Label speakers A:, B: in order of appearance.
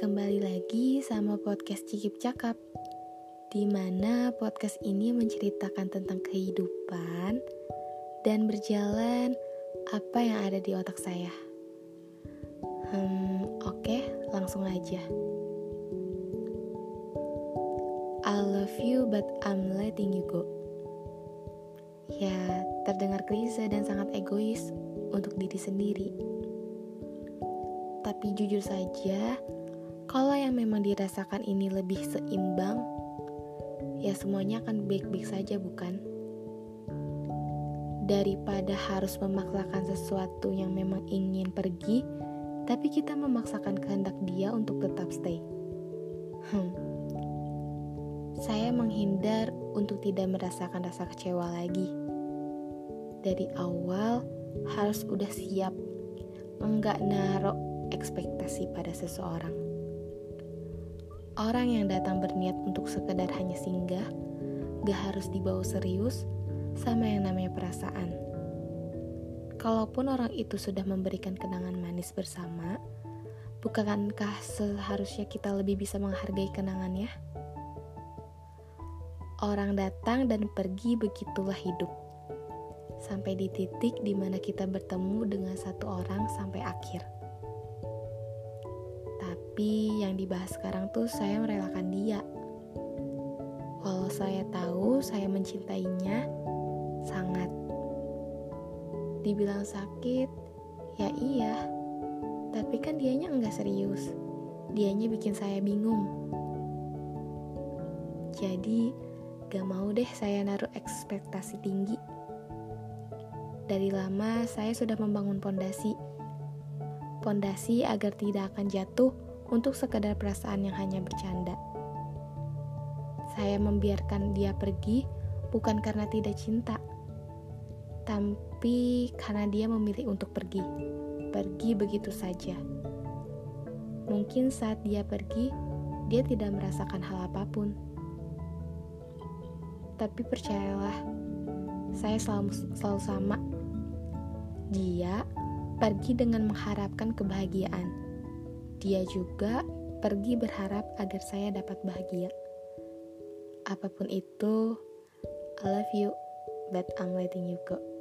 A: kembali lagi sama podcast Cikip Cakap di mana podcast ini menceritakan tentang kehidupan dan berjalan apa yang ada di otak saya. Hmm, oke, okay, langsung aja. I love you but I'm letting you go. Ya, terdengar klise dan sangat egois untuk diri sendiri. Tapi jujur saja, kalau yang memang dirasakan ini lebih seimbang, ya semuanya akan baik-baik saja, bukan? Daripada harus memaksakan sesuatu yang memang ingin pergi, tapi kita memaksakan kehendak dia untuk tetap stay. Hmm. Saya menghindar untuk tidak merasakan rasa kecewa lagi. Dari awal harus udah siap, enggak naruh ekspektasi pada seseorang. Orang yang datang berniat untuk sekedar hanya singgah, gak harus dibawa serius sama yang namanya perasaan. Kalaupun orang itu sudah memberikan kenangan manis bersama, bukankah seharusnya kita lebih bisa menghargai kenangannya? Orang datang dan pergi begitulah hidup. Sampai di titik di mana kita bertemu dengan satu orang sampai akhir. Tapi yang dibahas sekarang tuh saya merelakan dia. Walau saya tahu saya mencintainya sangat. Dibilang sakit, ya iya. Tapi kan dianya enggak serius. Dianya bikin saya bingung. Jadi, gak mau deh saya naruh ekspektasi tinggi. Dari lama saya sudah membangun pondasi. Pondasi agar tidak akan jatuh untuk sekadar perasaan yang hanya bercanda. Saya membiarkan dia pergi bukan karena tidak cinta, tapi karena dia memilih untuk pergi. Pergi begitu saja. Mungkin saat dia pergi, dia tidak merasakan hal apa pun. Tapi percayalah, saya selalu, selalu sama. Dia pergi dengan mengharapkan kebahagiaan dia juga pergi berharap agar saya dapat bahagia. Apa pun itu, I love you, but I'm letting you go.